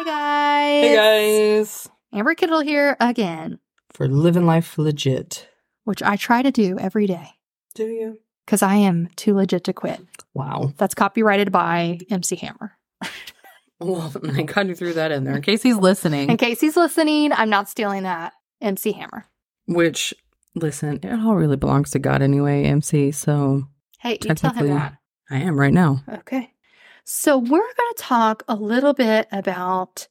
Hey guys. Hey guys. Amber Kittle here again, For living life legit. which I try to do every day Do you? because I am too legit to quit. Wow. That's copyrighted by MC Hammer. Well, thank God you threw that in there in case he's listening. In case he's listening, I'm not stealing that. MC Hammer. Which, listen, it all really belongs to God anyway, MC. So Hey, you tell him that. I am right now. Okay. So we're going to talk a little bit about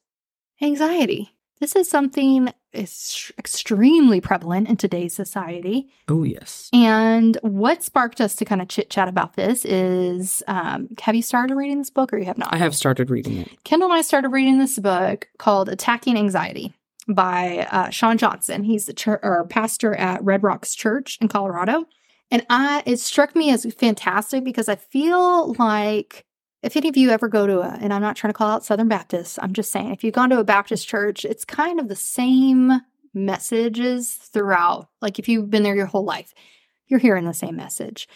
anxiety. This is something is extremely prevalent in today's society. Oh, yes. And what sparked us to kind of chit chat about this is um, have you started reading this book or you have not? I have started reading it. Kendell and I started reading this book called Attacking Anxiety by uh, Shawn Johnson. He's the or pastor at Red Rocks Church in Colorado. And I it struck me as fantastic because I feel like if any of you ever go to a, and I'm not trying to call out Southern Baptists, I'm just saying, if you've gone to a Baptist church, it's kind of the same messages throughout. Like if you've been there your whole life, you're hearing the same message.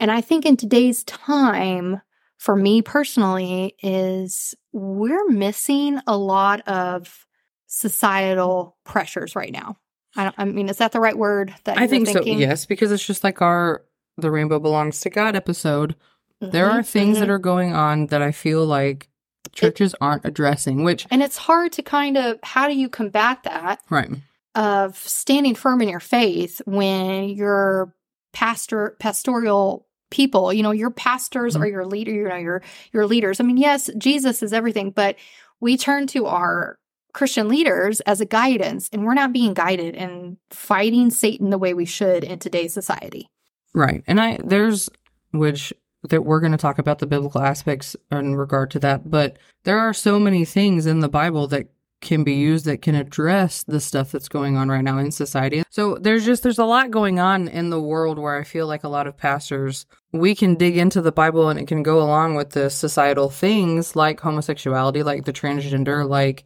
And I think in today's time, for me personally, is we're missing a lot of societal pressures right now. I, don't, I mean, is that the right word? That I think so. Yes, because it's just like our The Rainbow Belongs to God episode. There are things that mhm. are going on that I feel like churches aren't addressing, which, and it's hard to kind of how do you combat that right. of standing firm in your faith when your pastor pastoral people you know your pastors Mm-hmm. or your leader you know your your leaders i mean yes jesus is everything but we turn to our christian leaders as a guidance and we're not being guided and fighting satan the way we should in today's society Right. And I there's which that we're going to talk about the biblical aspects in regard to that, but there are so many things in the Bible that can be used that can address the stuff that's going on right now in society. So there's just there's a lot going on in the world where I feel like a lot of pastors we can dig into the Bible and it can go along with the societal things like homosexuality, like the transgender, like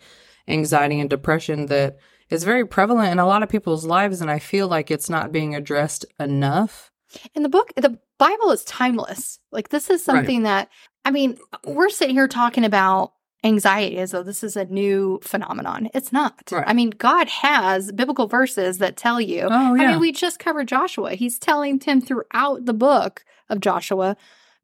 anxiety and depression that is very prevalent in a lot of people's lives and I feel like it's not being addressed enough. And the book the bible is timeless like this is Right. something that i mean we're sitting here talking about anxiety as though this is a new phenomenon it's not Right. i mean god has biblical verses that tell you Oh yeah. i mean we just covered joshua he's telling him throughout the book of joshua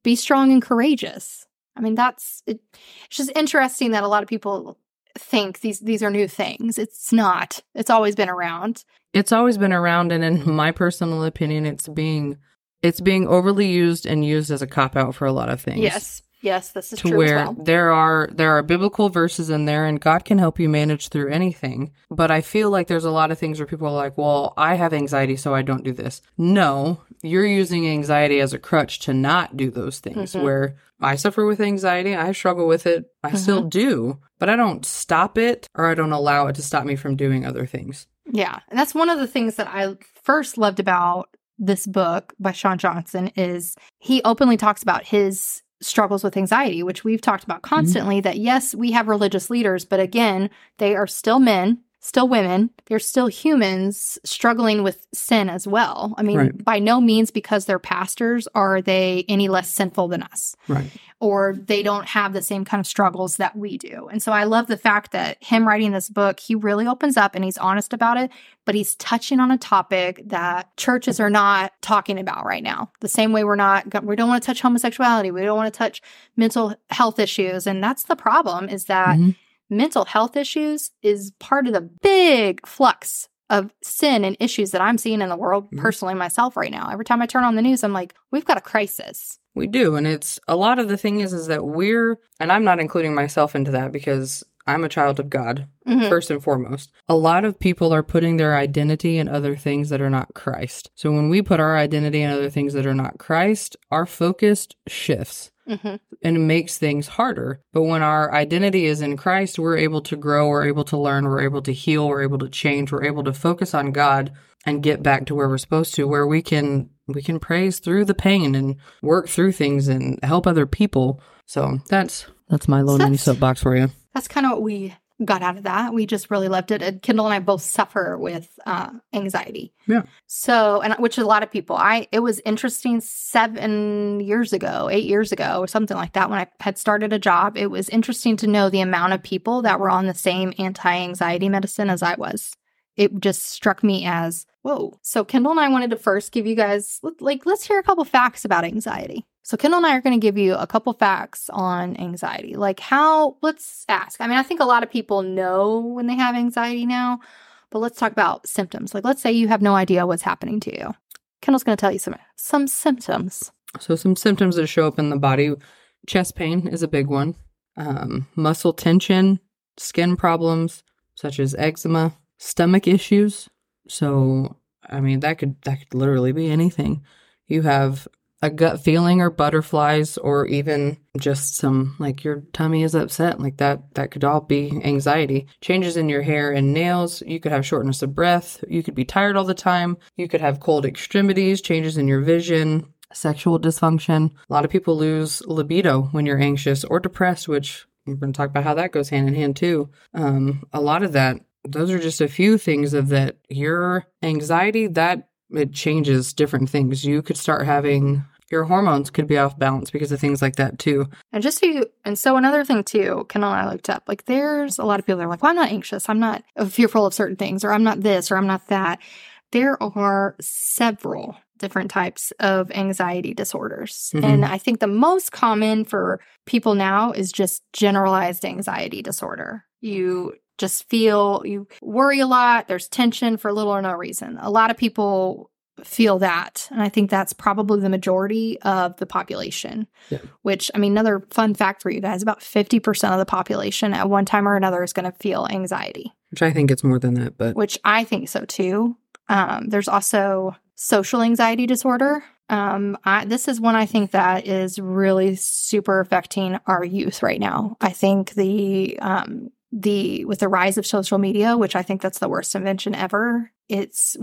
be strong and courageous i mean that's it, it's just interesting that a lot of people think these these are new things. It's not. It's always been around. It's always been around and in my personal opinion it's being it's being overly used and used as a cop out for a lot of things. yes yes this is To true where as well there are there are biblical verses in there and God can help you manage through anything. But I feel like there's a lot of things where people are like, Well, I have anxiety so I don't do this. No, you're using anxiety as a crutch to not do those things Mhm. where I suffer with anxiety, I struggle with it, I still do, but I don't stop it or I don't allow it to stop me from doing other things. Yeah, and that's one of the things that I first loved about this book by Shawn Johnson is he openly talks about his struggles with anxiety, which we've talked about constantly mm-hmm. that yes, we have religious leaders, but again, they are still men, still women, they're still humans struggling with sin as well. I mean, Right. by no means because they're pastors are they any less sinful than us Right. or they don't have the same kind of struggles that we do. And so I love the fact that him writing this book, he really opens up and he's honest about it, but he's touching on a topic that churches are not talking about right now. The same way we're not we don't want to touch homosexuality, we don't want to touch mental health issues, and that's the problem is that Mhm. Mental health issues is part of the big flux of sin and issues that I'm seeing in the world Mhm. personally myself right now. Every time I turn on the news, I'm like, we've got a crisis. We do, and it's a lot of the thing is is that we're and I'm not including myself into that because I'm a child of God Mhm. first and foremost. A lot of people are putting their identity in other things that are not Christ. So when we put our identity in other things that are not Christ, our focus shifts Mhm. and it makes things harder. But when our identity is in Christ, we're able to grow, we're able to learn, we're able to heal, we're able to change, we're able to focus on God and get back to where we're supposed to, where we can we can praise through the pain and work through things and help other people. So that's that's my little mini soapbox for you. That's kind of what we got out of that. We just really loved it. And Kendell and I both suffer with uh, anxiety. Yeah. So, and which a lot of people, I, it was interesting seven years ago, eight years ago, or something like that, when I had started a job. It was interesting to know the amount of people that were on the same anti anxiety medicine as I was. It just struck me as, whoa. So, Kendell and I wanted to first give you guys, like, let's hear a couple facts about anxiety. So, Kendell and I are going to give you a couple facts on anxiety. Like, how, let's ask. I mean, I think a lot of people know when they have anxiety now, but let's talk about symptoms. Like, let's say you have no idea what's happening to you. Kendell's going to tell you some, some symptoms. So, some symptoms that show up in the body chest pain is a big one, um, muscle tension, skin problems such as eczema, stomach issues. So, I mean, that could that could literally be anything. You have a gut feeling or butterflies or even just some like your tummy is upset like that that could all be anxiety. Changes in your hair and nails you could have shortness of breath you could be tired all the time you could have cold extremities changes in your vision sexual dysfunction. A lot of people lose libido when you're anxious or depressed which we're going to talk about how that goes hand in hand too. Um, a lot of that those are just a few things of that. Your anxiety that it changes different things. You could start having your hormones could be off balance because of things like that too. And just so you, and so another thing too, Kendell and I looked up, like there's a lot of people that are like, well, I'm not anxious. I'm not fearful of certain things, or I'm not this, or I'm not that. There are several different types of anxiety disorders. Mhm. And I think the most common for people now is just generalized anxiety disorder. You just feel you worry a lot, there's tension for little or no reason. A lot of people feel that. And I think that's probably the majority of the population. Yeah. Which, I mean, another fun fact for you guys about 50% of the population at one time or another is going to feel anxiety Which I think it's more than that, but which I think so too. Um, there's also social anxiety disorder. Um, I, this is one I think that is really super affecting our youth right now. I think the um, the with the rise of social media, which I think that's the worst invention ever. It's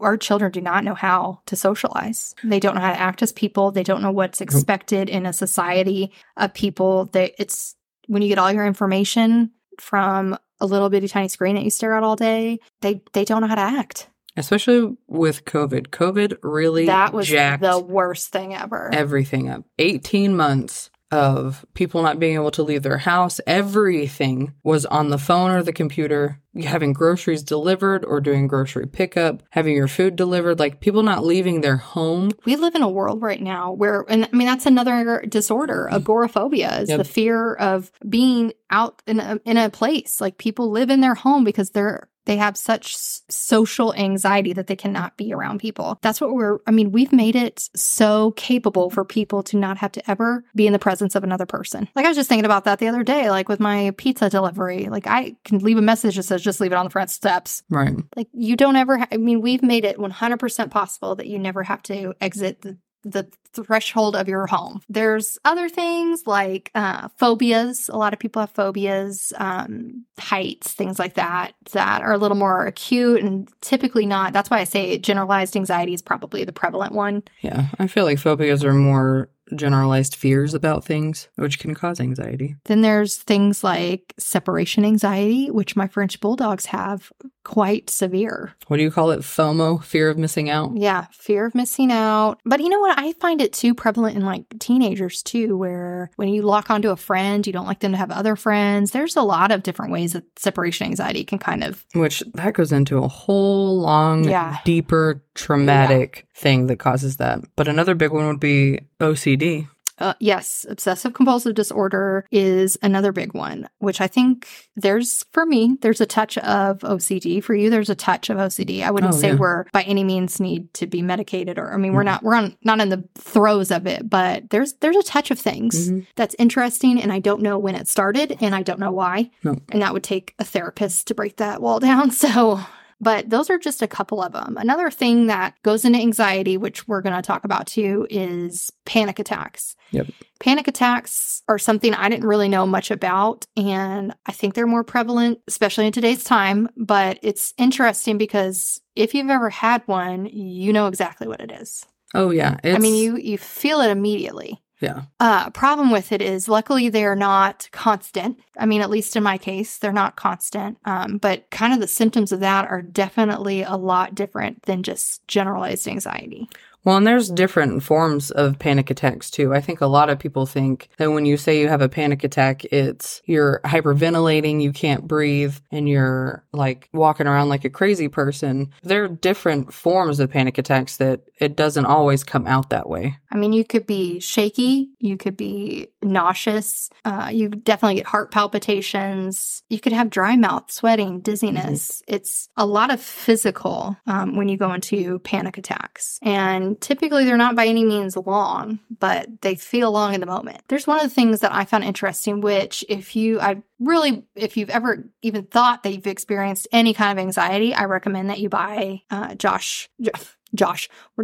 our children do not know how to socialize. They don't know how to act as people. They don't know what's mm-hmm. expected in a society of people. that it's when you get all your information from a little bitty tiny screen that you stare at all day, they they don't know how to act. especially with COVID, COVID really that was jacked the worst thing ever. everything up. 18 months of people not being able to leave their house. Everything was on the phone or the computer, having groceries delivered or doing grocery pickup, having your food delivered, like people not leaving their home. we live in a world right now where, and I mean, that's another disorder. Mm-hmm. Agoraphobia is Yep. the fear of being out in a, in a place. Like people live in their home because they're, they have such social anxiety that they cannot be around people. That's what we're, I mean, we've made it so capable for people to not have to ever be in the presence of another person. Like I was just thinking about that the other day, like with my pizza delivery. Like I can leave a message that says, just leave it on the front steps. Right. Like you don't ever. Ha- I mean, we've made it 100% possible that you never have to exit the the threshold of your home. There's other things like uh, phobias. A lot of people have phobias, um, heights, things like that, that are a little more acute and typically not. That's why I say generalized anxiety is probably the prevalent one. Yeah. I feel like phobias are more generalized fears about things, which can cause anxiety. Then there's things like separation anxiety, which my French bulldogs have quite severe. What do you call it? FOMO, fear of missing out. Yeah, fear of missing out. But you know what? I find it too prevalent in like teenagers too, where when you lock onto a friend, you don't like them to have other friends. There's a lot of different ways that separation anxiety can kind of. Which that goes into a whole long, Yeah. deeper, traumatic thing that causes that. But another big one would be OCD. Uh, yes, obsessive compulsive disorder is another big one, which I think there's, for me, there's a touch of OCD. For you, there's a touch of OCD. I wouldn't Oh, say yeah. we're by any means need to be medicated or, I mean, we're Mhm. not, we're on, not in the throes of it, but there's, there's a touch of things. Mhm. that's interesting and I don't know when it started and I don't know why. No. And that would take a therapist to break that wall down. So, but those are just a couple of them. Another thing that goes into anxiety, which we're going to talk about too, is panic attacks. Yep. Panic attacks are something I didn't really know much about. And I think they're more prevalent, especially in today's time. But it's interesting because if you've ever had one, you know exactly what it is. Oh yeah, it's, I mean, you you feel it immediately. Yeah. Uh, problem with it is, luckily, they are not constant. I mean, at least in my case, they're not constant. Um, but kind of the symptoms of that are definitely a lot different than just generalized anxiety. Well, and there's different forms of panic attacks too. I think a lot of people think that when you say you have a panic attack, it's you're hyperventilating, you can't breathe, and you're like walking around like a crazy person. There are different forms of panic attacks that it doesn't always come out that way. I mean, you could be shaky, you could be nauseous, uh, you definitely get heart palpitations, you could have dry mouth, sweating, dizziness. It's a lot of physical um, when you go into panic attacks. And typically they're not by any means long, but they feel long in the moment. There's one of the things that I found interesting, which if you, I really, if you've ever even thought that you've experienced any kind of anxiety, I recommend that you buy uh, Josh. Josh,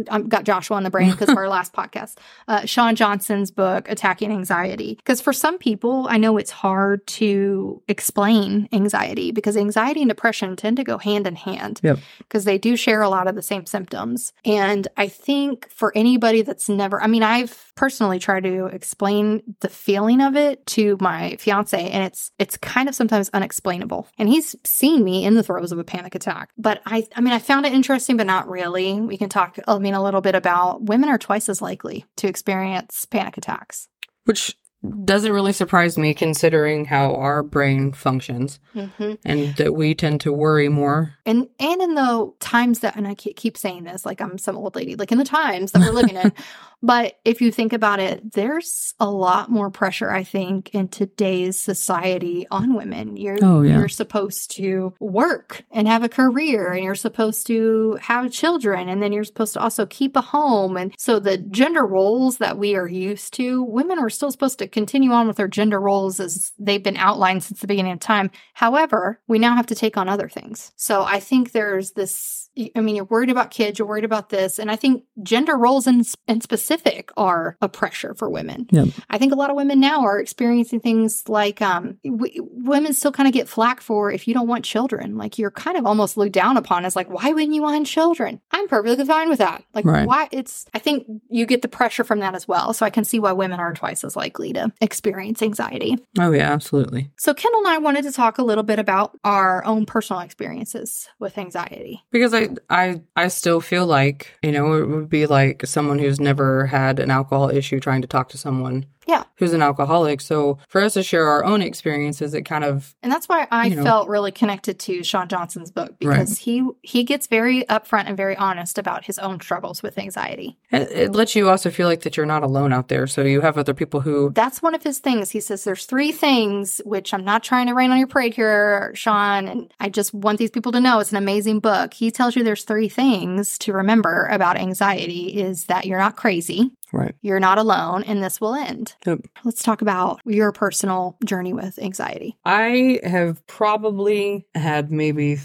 I've got Joshua on the brain because of our last podcast. Uh, Shawn Johnson's book, Attacking Anxiety. Because for some people, I know it's hard to explain anxiety because anxiety and depression tend to go hand in hand Yep. because they do share a lot of the same symptoms. And I think for anybody that's never, I mean, I've personally tried to explain the feeling of it to my fiance, and it's it's kind of sometimes unexplainable. And he's seen me in the throes of a panic attack, but I, I mean, I found it interesting, but not really. We can talk, I mean, a little bit about women are twice as likely to experience panic attacks. Which doesn't really surprise me considering how our brain functions Mm-hmm. and that we tend to worry more. And and in the times that and I keep saying this like I'm some old lady, like in the times that we're living in. But if you think about it, there's a lot more pressure, I think, in today's society on women. You're Oh, yeah. you're supposed to work and have a career, and you're supposed to have children, and then you're supposed to also keep a home. And so the gender roles that we are used to, women are still supposed to continue on with their gender roles as they've been outlined since the beginning of time. However, we now have to take on other things. So I think there's this. I mean, you're worried about kids, you're worried about this, and I think gender roles in, in specific are a pressure for women. I think a lot of women now are experiencing things like um, w- women still kind of get flack for if you don't want children. Like you're kind of almost looked down upon as like, why wouldn't you want children? I'm perfectly fine with that. Like, Right. why? It's. I think you get the pressure from that as well. So I can see why women are twice as likely to experience anxiety. Oh, yeah, absolutely. So Kendell and I wanted to talk a little bit about our own personal experiences with anxiety. Because I, I, I still feel like, you know, it would be like someone who's never had an alcohol issue trying to talk to someone Yeah. Who's an alcoholic. So for us to share our own experiences, it kind of, And that's why I You know. felt really connected to Shawn Johnson's book because he he gets very upfront and very honest about his own struggles with anxiety. it lets you also feel like that you're not alone out there. So you have other people who, That's one of his things. He says there's three things which I'm not trying to rain on your parade here, Shawn, and I just want these people to know it's an amazing book. He tells you there's three things to remember about anxiety is that you're not crazy, right. you're not alone, and this will end. Yep. Let's talk about your personal journey with anxiety. I have probably had maybe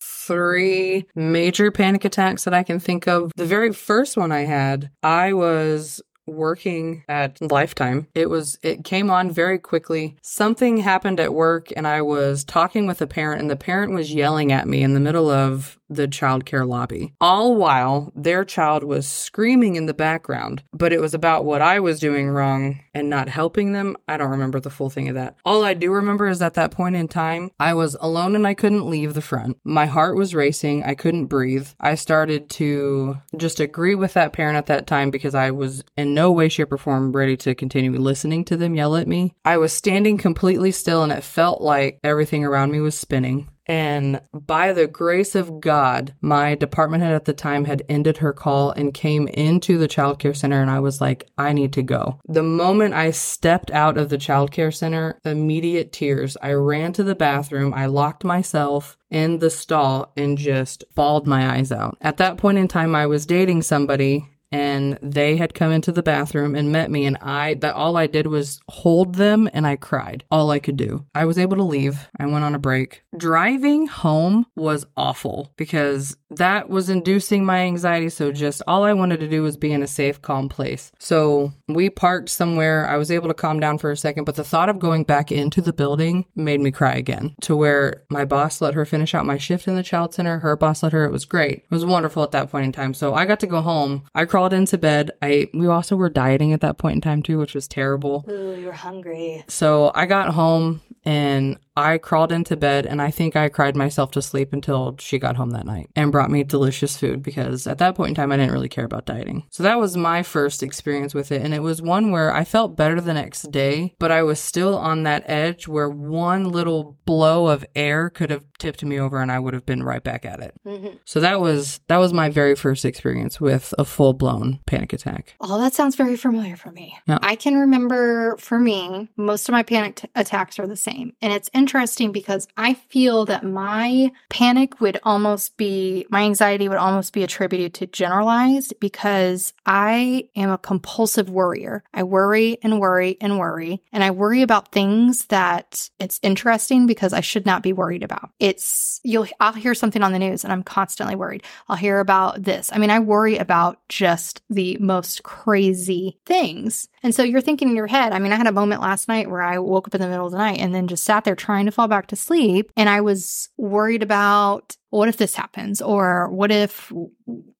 three major panic attacks that I can think of. The very first one I had, I was working at Lifetime. It was it came on very quickly. Something happened at work and I was talking with a parent and the parent was yelling at me in the middle of the childcare lobby. All while their child was screaming in the background, but it was about what I was doing wrong and not helping them. I don't remember the full thing of that. All I do remember is at that point in time, I was alone and I couldn't leave the front. My heart was racing. I couldn't breathe. I started to just agree with that parent at that time because I was in no way, shape, or form ready to continue listening to them yell at me. I was standing completely still and it felt like everything around me was spinning. And by the grace of God, my department head at the time had ended her call and came into the childcare center. And I was like, I need to go. The moment I stepped out of the childcare center, immediate tears. I ran to the bathroom. I locked myself in the stall and just bawled my eyes out. At that point in time, I was dating somebody and they had come into the bathroom and met me and I that all I did was hold them and I cried. All I could do. I was able to leave. I went on a break. Driving home was awful because that was inducing my anxiety. So just all I wanted to do was be in a safe, calm place. So we parked somewhere. I was able to calm down for a second, but the thought of going back into the building made me cry again to where my boss let her finish out my shift in the child center. Her boss let her. It was great. It was wonderful at that point in time. So I got to go home. I crawled into bed. I, we also were dieting at that point in time too, which was terrible. Ooh, you're hungry. So I got home and I crawled into bed and I think I cried myself to sleep until she got home that night and brought me delicious food because at that point in time I didn't really care about dieting. So that was my first experience with it and it was one where I felt better the next day, but I was still on that edge where one little blow of air could have tipped me over and I would have been right back at it. Mm-hmm. So that was that was my very first experience with a full-blown panic attack. Oh, that sounds very familiar for me. Yeah. I can remember for me, most of my panic t- attacks are the same. And it's interesting because I feel that my panic would almost be, my anxiety would almost be attributed to generalized because I am a compulsive worrier. I worry and worry and worry. And I worry about things that it's interesting because I should not be worried about. It's, you'll, I'll hear something on the news and I'm constantly worried. I'll hear about this. I mean, I worry about just the most crazy things. And so you're thinking in your head, I mean, I had a moment last night where I woke up in the middle of the night and then just sat there trying to fall back to sleep. And I was worried about what if this happens or what if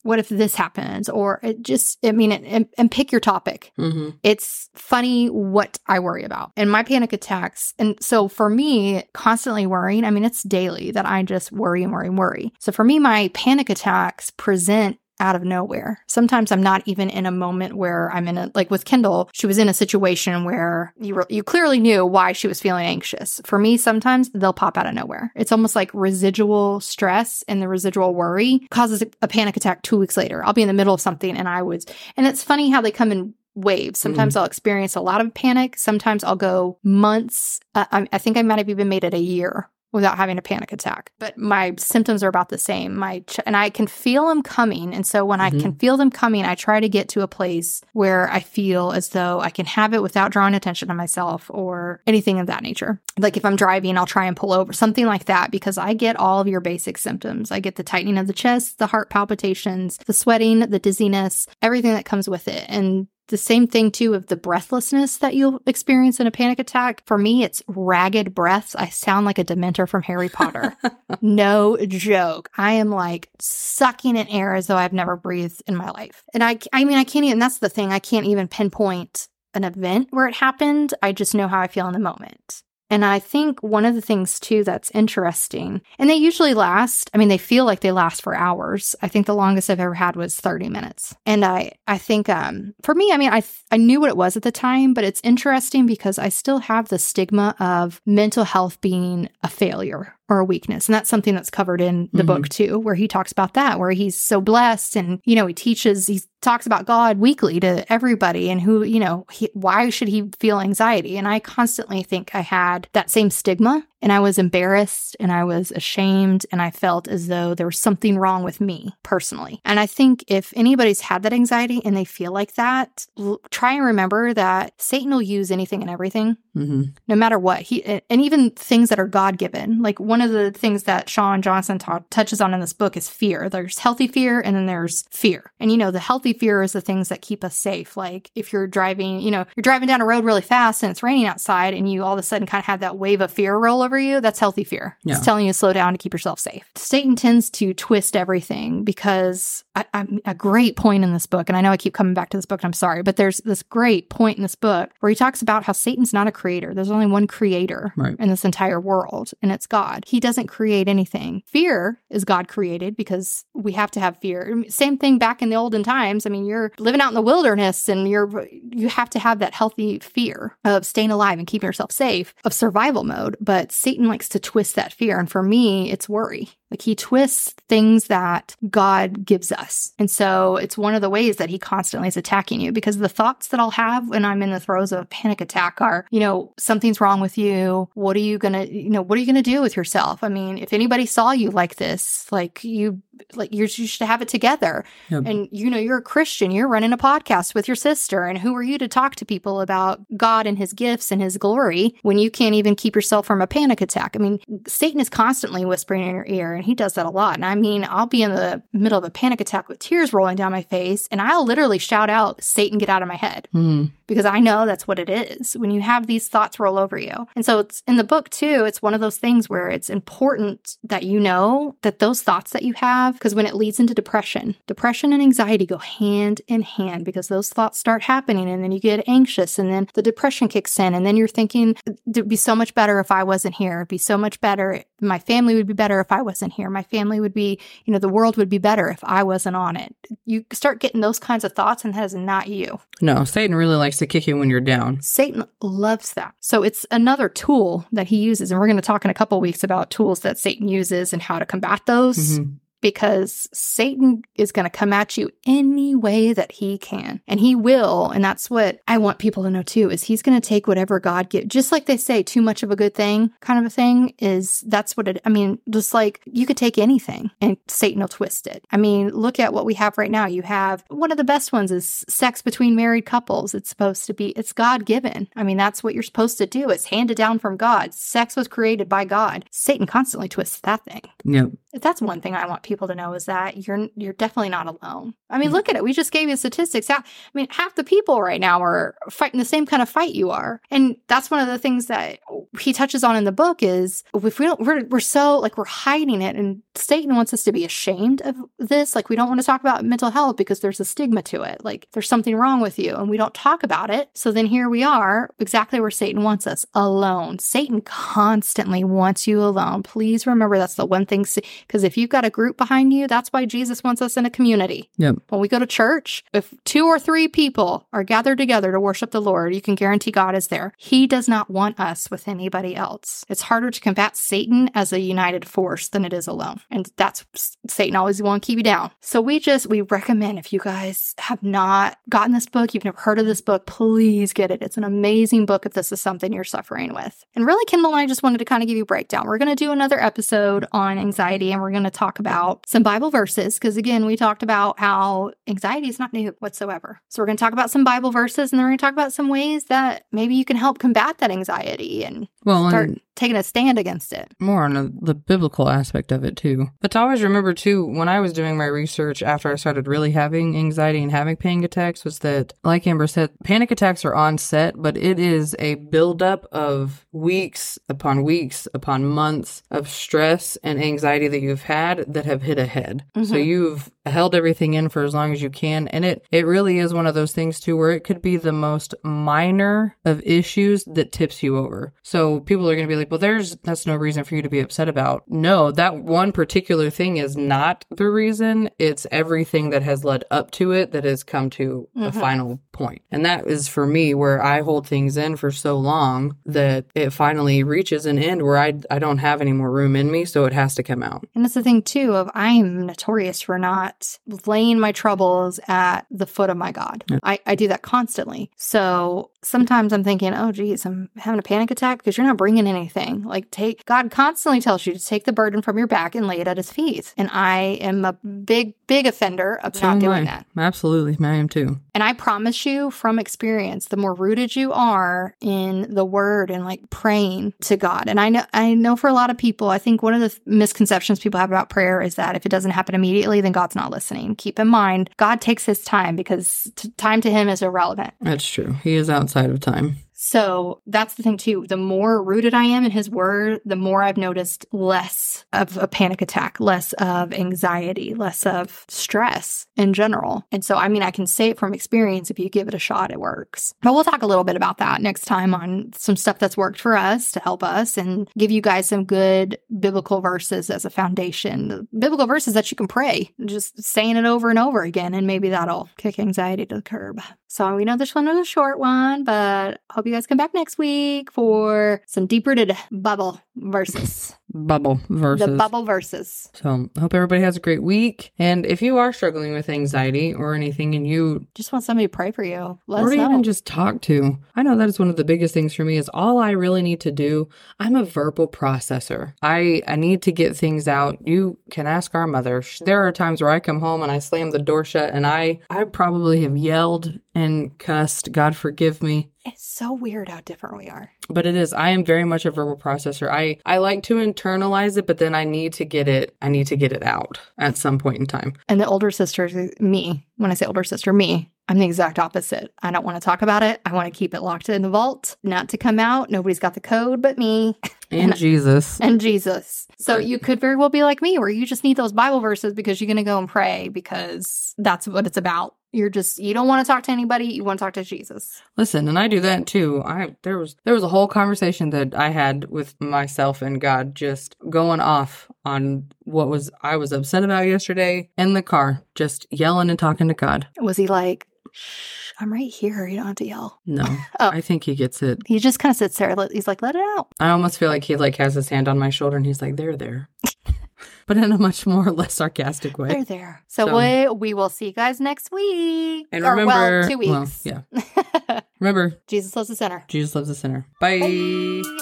what if this happens or it just i mean and, and pick your topic Mm-hmm. it's funny what I worry about and my panic attacks. And so for me, constantly worrying, I mean, it's daily that I just worry and worry and worry. So for me, my panic attacks present out of nowhere. Sometimes I'm not even in a moment where I'm in a like with Kendell, she was in a situation where you were you clearly knew why she was feeling anxious. For me, sometimes they'll pop out of nowhere. It's almost like residual stress and the residual worry causes a panic attack 2 weeks later. I'll be in the middle of something and I was and it's funny how they come in waves. Sometimes I'll experience a lot of panic. Sometimes I'll go months. Uh, I, I think I might have even made it a year without having a panic attack. But my symptoms are about the same. My ch- and I can feel them coming. And so when I Mhm. can feel them coming, I try to get to a place where I feel as though I can have it without drawing attention to myself or anything of that nature. Like if I'm driving, I'll try and pull over, something like that, because I get all of your basic symptoms. I get the tightening of the chest, the heart palpitations, the sweating, the dizziness, everything that comes with it. And the same thing too of the breathlessness that you'll experience in a panic attack. For me, it's ragged breaths. I sound like a dementor from Harry Potter. no joke. I am like sucking in air as though I've never breathed in my life. And I, I mean, I can't even, that's the thing. I can't even pinpoint an event where it happened. I just know how I feel in the moment. And I think one of the things too that's interesting, and they usually last, I mean, they feel like they last for hours. I think the longest I've ever had was 30 minutes. And I, I think, um, for me, I mean, I, I knew what it was at the time, but it's interesting because I still have the stigma of mental health being a failure or a weakness. And that's something that's covered in the Mhm. book too, where he talks about that, where he's so blessed and, you know, he teaches, he talks about God weekly to everybody and who, you know, he, why should he feel anxiety? And I constantly think I had that same stigma and I was embarrassed and I was ashamed and I felt as though there was something wrong with me personally. And I think if anybody's had that anxiety and they feel like that, l- try and remember that Satan will use anything and everything Mm-hmm. no matter what he and even things that are god-given like one of the things that shawn johnson ta- touches on in this book is fear there's healthy fear and then there's fear and you know the healthy fear is the things that keep us safe. Like if you're driving you know you're driving down a road really fast and it's raining outside and you all of a sudden kind of have that wave of fear roll over you that's healthy fear. Yeah. it's telling you to slow down to keep yourself safe. Satan tends to twist everything because I, I'm a great point in this book and i know i keep coming back to this book and i'm sorry but there's this great point in this book where he talks about how satan's not a creator. There's only one creator Right. in this entire world and it's god. He doesn't create anything. Fear is god created because we have to have fear. Same thing back in the olden times i mean you're living out in the wilderness and you're you have to have that healthy fear of staying alive and keeping yourself safe of survival mode but satan likes to twist that fear and for me it's worry like he twists things that God gives us. And so it's one of the ways that he constantly is attacking you because the thoughts that I'll have when I'm in the throes of a panic attack are, you know, something's wrong with you. What are you going to, you know, what are you going to do with yourself? I mean, if anybody saw you like this, like you like you're, you should have it together. Yep. And you know, you're a Christian, you're running a podcast with your sister. And who are you to talk to people about God and his gifts and his glory when you can't even keep yourself from a panic attack? I mean, Satan is constantly whispering in your ear, and he does that a lot. And I mean, I'll be in the middle of a panic attack with tears rolling down my face, and I'll literally shout out, Satan, get out of my head Hmm. because I know that's what it is when you have these thoughts roll over you. And so it's in the book too, it's one of those things where it's important that you know that those thoughts that you have, because when it leads into depression, depression and anxiety go hand in hand because those thoughts start happening and then you get anxious and then the depression kicks in and then you're thinking it'd be so much better if I wasn't here. It'd be so much better. My family would be better if I wasn't here. My family would be, you know, the world would be better if I wasn't on it. You start getting those kinds of thoughts and that is not you. No, Satan really likes to kick you when you're down. Satan loves that. So it's another tool that he uses. And we're going to talk in a couple weeks about tools that Satan uses and how to combat those. Mhm. Because Satan is going to come at you any way that he can. And he will. And that's what I want people to know too, is he's going to take whatever God gives. Just like they say, too much of a good thing kind of a thing is that's what it, I mean, just like you could take anything and Satan will twist it. I mean, look at what we have right now. You have one of the best ones is sex between married couples. It's supposed to be, it's God given. I mean, that's what you're supposed to do. It's handed down from God. Sex was created by God. Satan constantly twists that thing. Yep. That's one thing I want people to know is that you're you're definitely not alone. I mean, mm-hmm. look at it. We just gave you statistics. Half, I mean, half the people right now are fighting the same kind of fight you are, and that's one of the things that he touches on in the book is if we don't, we're we're so like we're hiding it, and Satan wants us to be ashamed of this. Like we don't want to talk about mental health because there's a stigma to it. Like there's something wrong with you, and we don't talk about it. So then here we are, exactly where Satan wants us, alone. Satan constantly wants you alone. Please remember that's the one thing. Because if you've got a group behind you, that's why Jesus wants us in a community. Yep. When we go to church, if two or three people are gathered together to worship the Lord, you can guarantee God is there. He does not want us with anybody else. It's harder to combat Satan as a united force than it is alone. And that's Satan always want to keep you down. So we just, we recommend if you guys have not gotten this book, you've never heard of this book, please get it. It's an amazing book if this is something you're suffering with. And really, Kendell and I just wanted to kind of give you a breakdown. We're going to do another episode on anxiety and we're going to talk about some Bible verses because, again, we talked about how anxiety is not new whatsoever. So, we're going to talk about some Bible verses and then we're going to talk about some ways that maybe you can help combat that anxiety and Well, start taking a stand against it. more on the, the biblical aspect of it too. But to always remember too, when I was doing my research after I started really having anxiety and having panic attacks, was that, like Amber said, panic attacks are on set, but it is a buildup of weeks upon weeks upon months of stress and anxiety that you've had that have hit a head. So mm-hmm. you've held everything in for as long as you can, and it it really is one of those things too where it could be the most minor of issues that tips you over. So people are going to be like, "Well, there's that's no reason for you to be upset about." No, that one particular thing is not the reason. It's everything that has led up to it that has come to a Mhm. final point. And that is for me where I hold things in for so long that it finally reaches an end where I I don't have any more room in me, so it has to come out. And that's the thing too of I'm notorious for not laying my troubles at the foot of my God. Yeah. I, I do that constantly. So sometimes I'm thinking, oh geez, I'm having a panic attack because you're not bringing anything. Like take God constantly tells you to take the burden from your back and lay it at his feet. And I am a big, big offender of not doing that. Absolutely, I am too. And I promise you from experience, the more rooted you are in the word and like praying to God. And I know, I know for a lot of people, I think one of the misconceptions people have about prayer is that if it doesn't happen immediately, then God's not listening. Keep in mind, God takes his time because t- time to him is irrelevant. That's true. He is outside of time. So that's the thing too. The more rooted I am in his word, the more I've noticed less of a panic attack, less of anxiety, less of stress in general. And so, I mean, I can say it from experience. If you give it a shot, it works. But we'll talk a little bit about that next time on some stuff that's worked for us to help us and give you guys some good biblical verses as a foundation. Biblical verses that you can pray, just saying it over and over again. And maybe that'll kick anxiety to the curb. So we know this one was a short one, but hope you guys come back next week for some deep rooted bubble verses. Bubble versus The bubble versus. So hope everybody has a great week. And if you are struggling with anxiety or anything and you Just want somebody to pray for you. Let or even just talk to, I know that is one of the biggest things for me is all I really need to do. I'm a verbal processor. I, I need to get things out. You can ask our mother. There are times where I come home and I slam the door shut and I, I probably have yelled and cussed. God forgive me. It's so weird how different we are. But it is. I am very much a verbal processor. I I like to internalize it, but then I need to get it. I need to get it out at some point in time. And the older sister, me, when I say older sister, me, I'm the exact opposite. I don't want to talk about it. I want to keep it locked in the vault, not to come out. Nobody's got the code but me And Jesus. and Jesus. So Right. you could very well be like me, where you just need those Bible verses because you're going to go and pray because that's what it's about. You're just, you don't want to talk to anybody. You want to talk to Jesus. Listen, and I do that too. I there was there was a whole conversation that I had with myself and God just going off on what was I was upset about yesterday in the car, just yelling and talking to God. Was he like, Shh, I'm right here. You don't have to yell. No. Oh. I think he gets it. He just kind of sits there. He's like, let it out. I almost feel like he like has his hand on my shoulder and he's like, "There, there," but in a much more less sarcastic way. They're there. So, So- we, we will see you guys next week. And Or, remember, well, two well, weeks. yeah. Remember, Jesus loves the sinner. Jesus loves the sinner. Bye. Bye.